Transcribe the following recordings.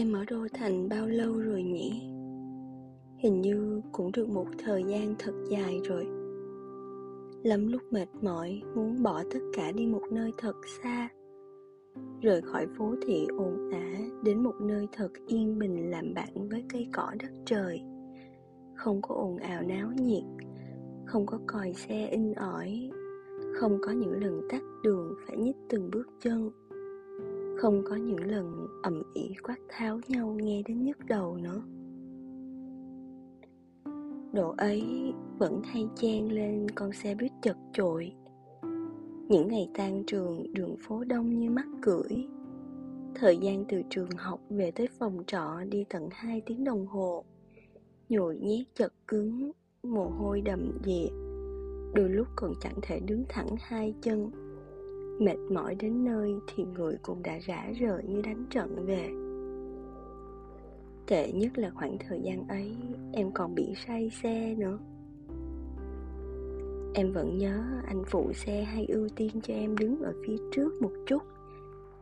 Em ở Đô Thành bao lâu rồi nhỉ? Hình như cũng được một thời gian thật dài rồi. Lắm lúc mệt mỏi, Muốn bỏ tất cả đi một nơi thật xa. Rời khỏi phố thị ồn ả Đến một nơi thật yên bình Làm bạn với cây cỏ đất trời. Không có ồn ào náo nhiệt, Không có còi xe in ỏi, Không có những lần tắt đường Phải nhích từng bước chân. Không có những lần ầm ĩ quát tháo nhau Nghe đến nhức đầu nữa. Độ ấy vẫn hay chen lên con xe buýt chật chội. Những ngày tan trường đường phố đông như mắt cưỡi. Thời gian từ trường học về tới phòng trọ đi tận 2 tiếng đồng hồ. Nhồi nhét chật cứng, mồ hôi đầm đìa Đôi lúc còn chẳng thể đứng thẳng hai chân. Mệt mỏi đến nơi thì người cũng đã rã rời như đánh trận về. Tệ nhất là khoảng thời gian ấy, Em còn bị say xe nữa. Em vẫn nhớ anh phụ xe hay ưu tiên cho em đứng ở phía trước một chút,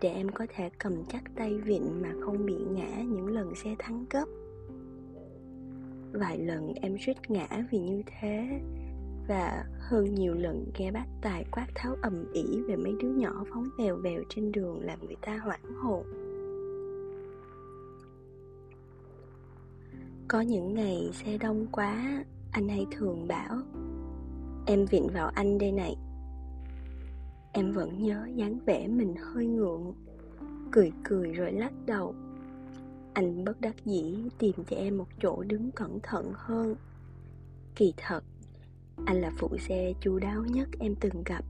Để em có thể cầm chắc tay vịn mà không bị ngã những lần xe thắng cấp. Vài lần em suýt ngã vì như thế và hơn nhiều lần nghe bác tài quát tháo ầm ĩ về mấy đứa nhỏ phóng vèo vèo trên đường làm người ta hoảng hồn. Có những ngày xe đông quá, Anh hay thường bảo, Em vịn vào anh đây này. Em vẫn nhớ dáng vẻ mình hơi ngượng, Cười cười rồi lắc đầu. Anh bất đắc dĩ tìm cho em một chỗ đứng cẩn thận hơn. Kỳ thật anh là phụ xe chu đáo nhất em từng gặp.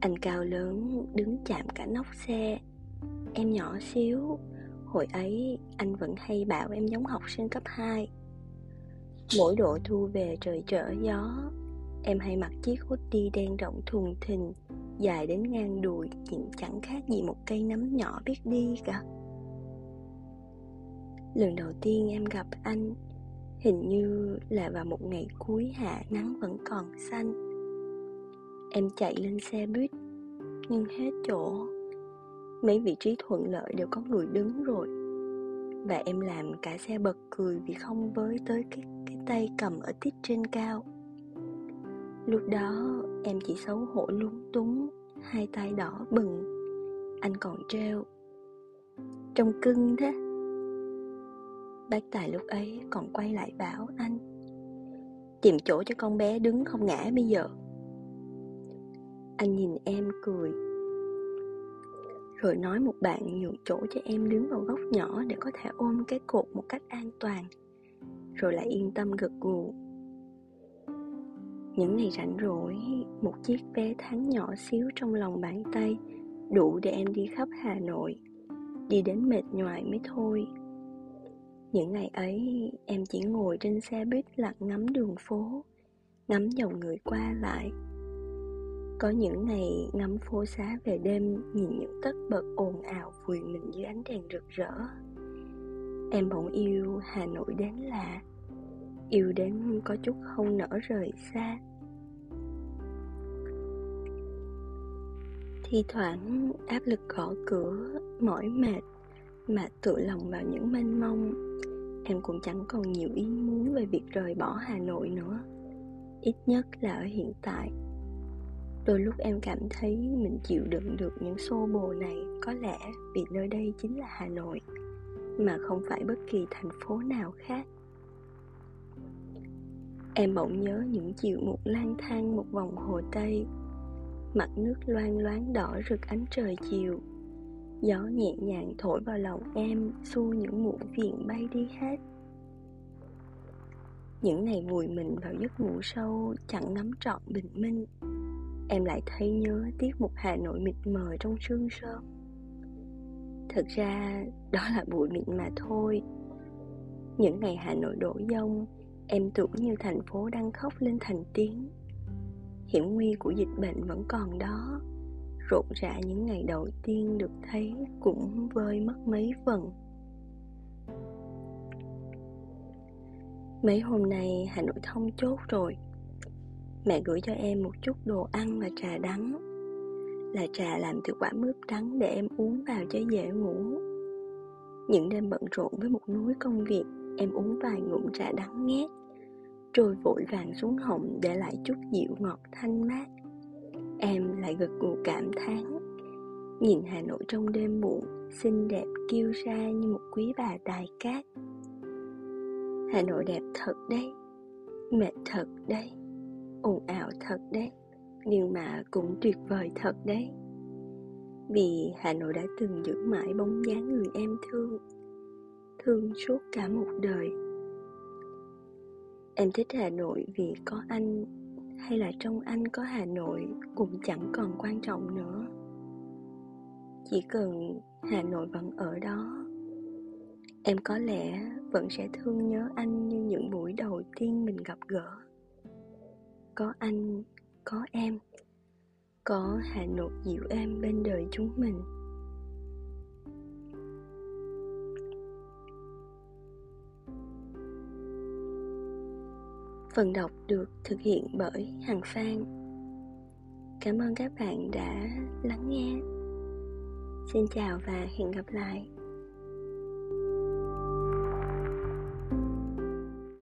Anh cao lớn, đứng chạm cả nóc xe. Em nhỏ xíu, Hồi ấy anh vẫn hay bảo em giống học sinh cấp 2 Mỗi độ thu về trời trở gió, Em hay mặc chiếc hoodie đen rộng thùng thình, Dài đến ngang đùi, Nhìn chẳng khác gì một cây nấm nhỏ biết đi cả. Lần đầu tiên em gặp anh Hình như là vào một ngày cuối hạ nắng vẫn còn xanh. Em chạy lên xe buýt Nhưng hết chỗ. Mấy vị trí thuận lợi đều có người đứng rồi Và em làm cả xe bật cười vì không với tới cái, cái tay cầm ở tít trên cao. Lúc đó em chỉ xấu hổ lúng túng Hai tay đỏ bừng. Anh còn treo Trông cưng thế Bác Tài lúc ấy còn quay lại bảo anh, Tìm chỗ cho con bé đứng không ngã bây giờ. Anh nhìn em cười, rồi nói một bạn nhường chỗ cho em đứng vào góc nhỏ để có thể ôm cái cột một cách an toàn, rồi lại yên tâm gật gù. Những ngày rảnh rỗi, một chiếc vé tháng nhỏ xíu trong lòng bàn tay đủ để em đi khắp hà nội, đi đến mệt nhoài mới thôi những ngày ấy em chỉ ngồi trên xe buýt lặng ngắm đường phố ngắm dòng người qua lại. Có những ngày ngắm phố xá về đêm Nhìn những tất bật ồn ào vùi mình dưới ánh đèn rực rỡ. Em bỗng yêu Hà Nội đến lạ Yêu đến có chút không nở rời xa. Thi thoảng áp lực gõ cửa, mỏi mệt Mà tự lòng vào những mênh mông. Em cũng chẳng còn nhiều ý muốn về việc rời bỏ Hà Nội nữa. Ít nhất là ở hiện tại. Đôi lúc em cảm thấy mình chịu đựng được những xô bồ này Có lẽ vì nơi đây chính là Hà Nội, Mà không phải bất kỳ thành phố nào khác. Em bỗng nhớ những chiều một lang thang một vòng hồ Tây. Mặt nước loang loáng đỏ rực ánh trời chiều. Gió nhẹ nhàng thổi vào lòng em Xua những muộn phiền bay đi hết. Những ngày vùi mình vào giấc ngủ sâu, Chẳng ngắm trọn bình minh. Em lại thấy nhớ tiếc một Hà Nội mịt mờ trong sương sớm. Thực ra, đó là bụi mịn mà thôi. Những ngày Hà Nội đổ dông, Em tưởng như thành phố đang khóc lên thành tiếng. Hiểm nguy của dịch bệnh vẫn còn đó. Rộn rã những ngày đầu tiên được thấy cũng vơi mất mấy phần. Mấy hôm nay Hà Nội thông chốt rồi. Mẹ gửi cho em một chút đồ ăn và trà đắng. Là trà làm từ quả mướp đắng để em uống vào cho dễ ngủ. Những đêm bận rộn với một núi công việc, em uống vài ngụm trà đắng nghét trôi vội vàng xuống họng để lại chút dịu ngọt thanh mát em lại gật gù cảm thán. Nhìn hà nội trong đêm muộn, xinh đẹp kêu ra như một quý bà tài cát. Hà nội đẹp thật đấy, mệt thật đấy, ồn ào thật đấy, nhưng mà cũng tuyệt vời thật đấy. Vì hà nội đã từng giữ mãi bóng dáng người em thương thương suốt cả một đời. Em thích hà nội vì có anh hay là trong anh có hà nội cũng chẳng còn quan trọng nữa. Chỉ cần hà nội vẫn ở đó, em có lẽ vẫn sẽ thương nhớ anh như những buổi đầu tiên mình gặp gỡ. Có anh, có em, có hà nội dịu êm bên đời chúng mình. Phần đọc được thực hiện bởi hằng phan. Cảm ơn các bạn đã lắng nghe. Xin chào và hẹn gặp lại.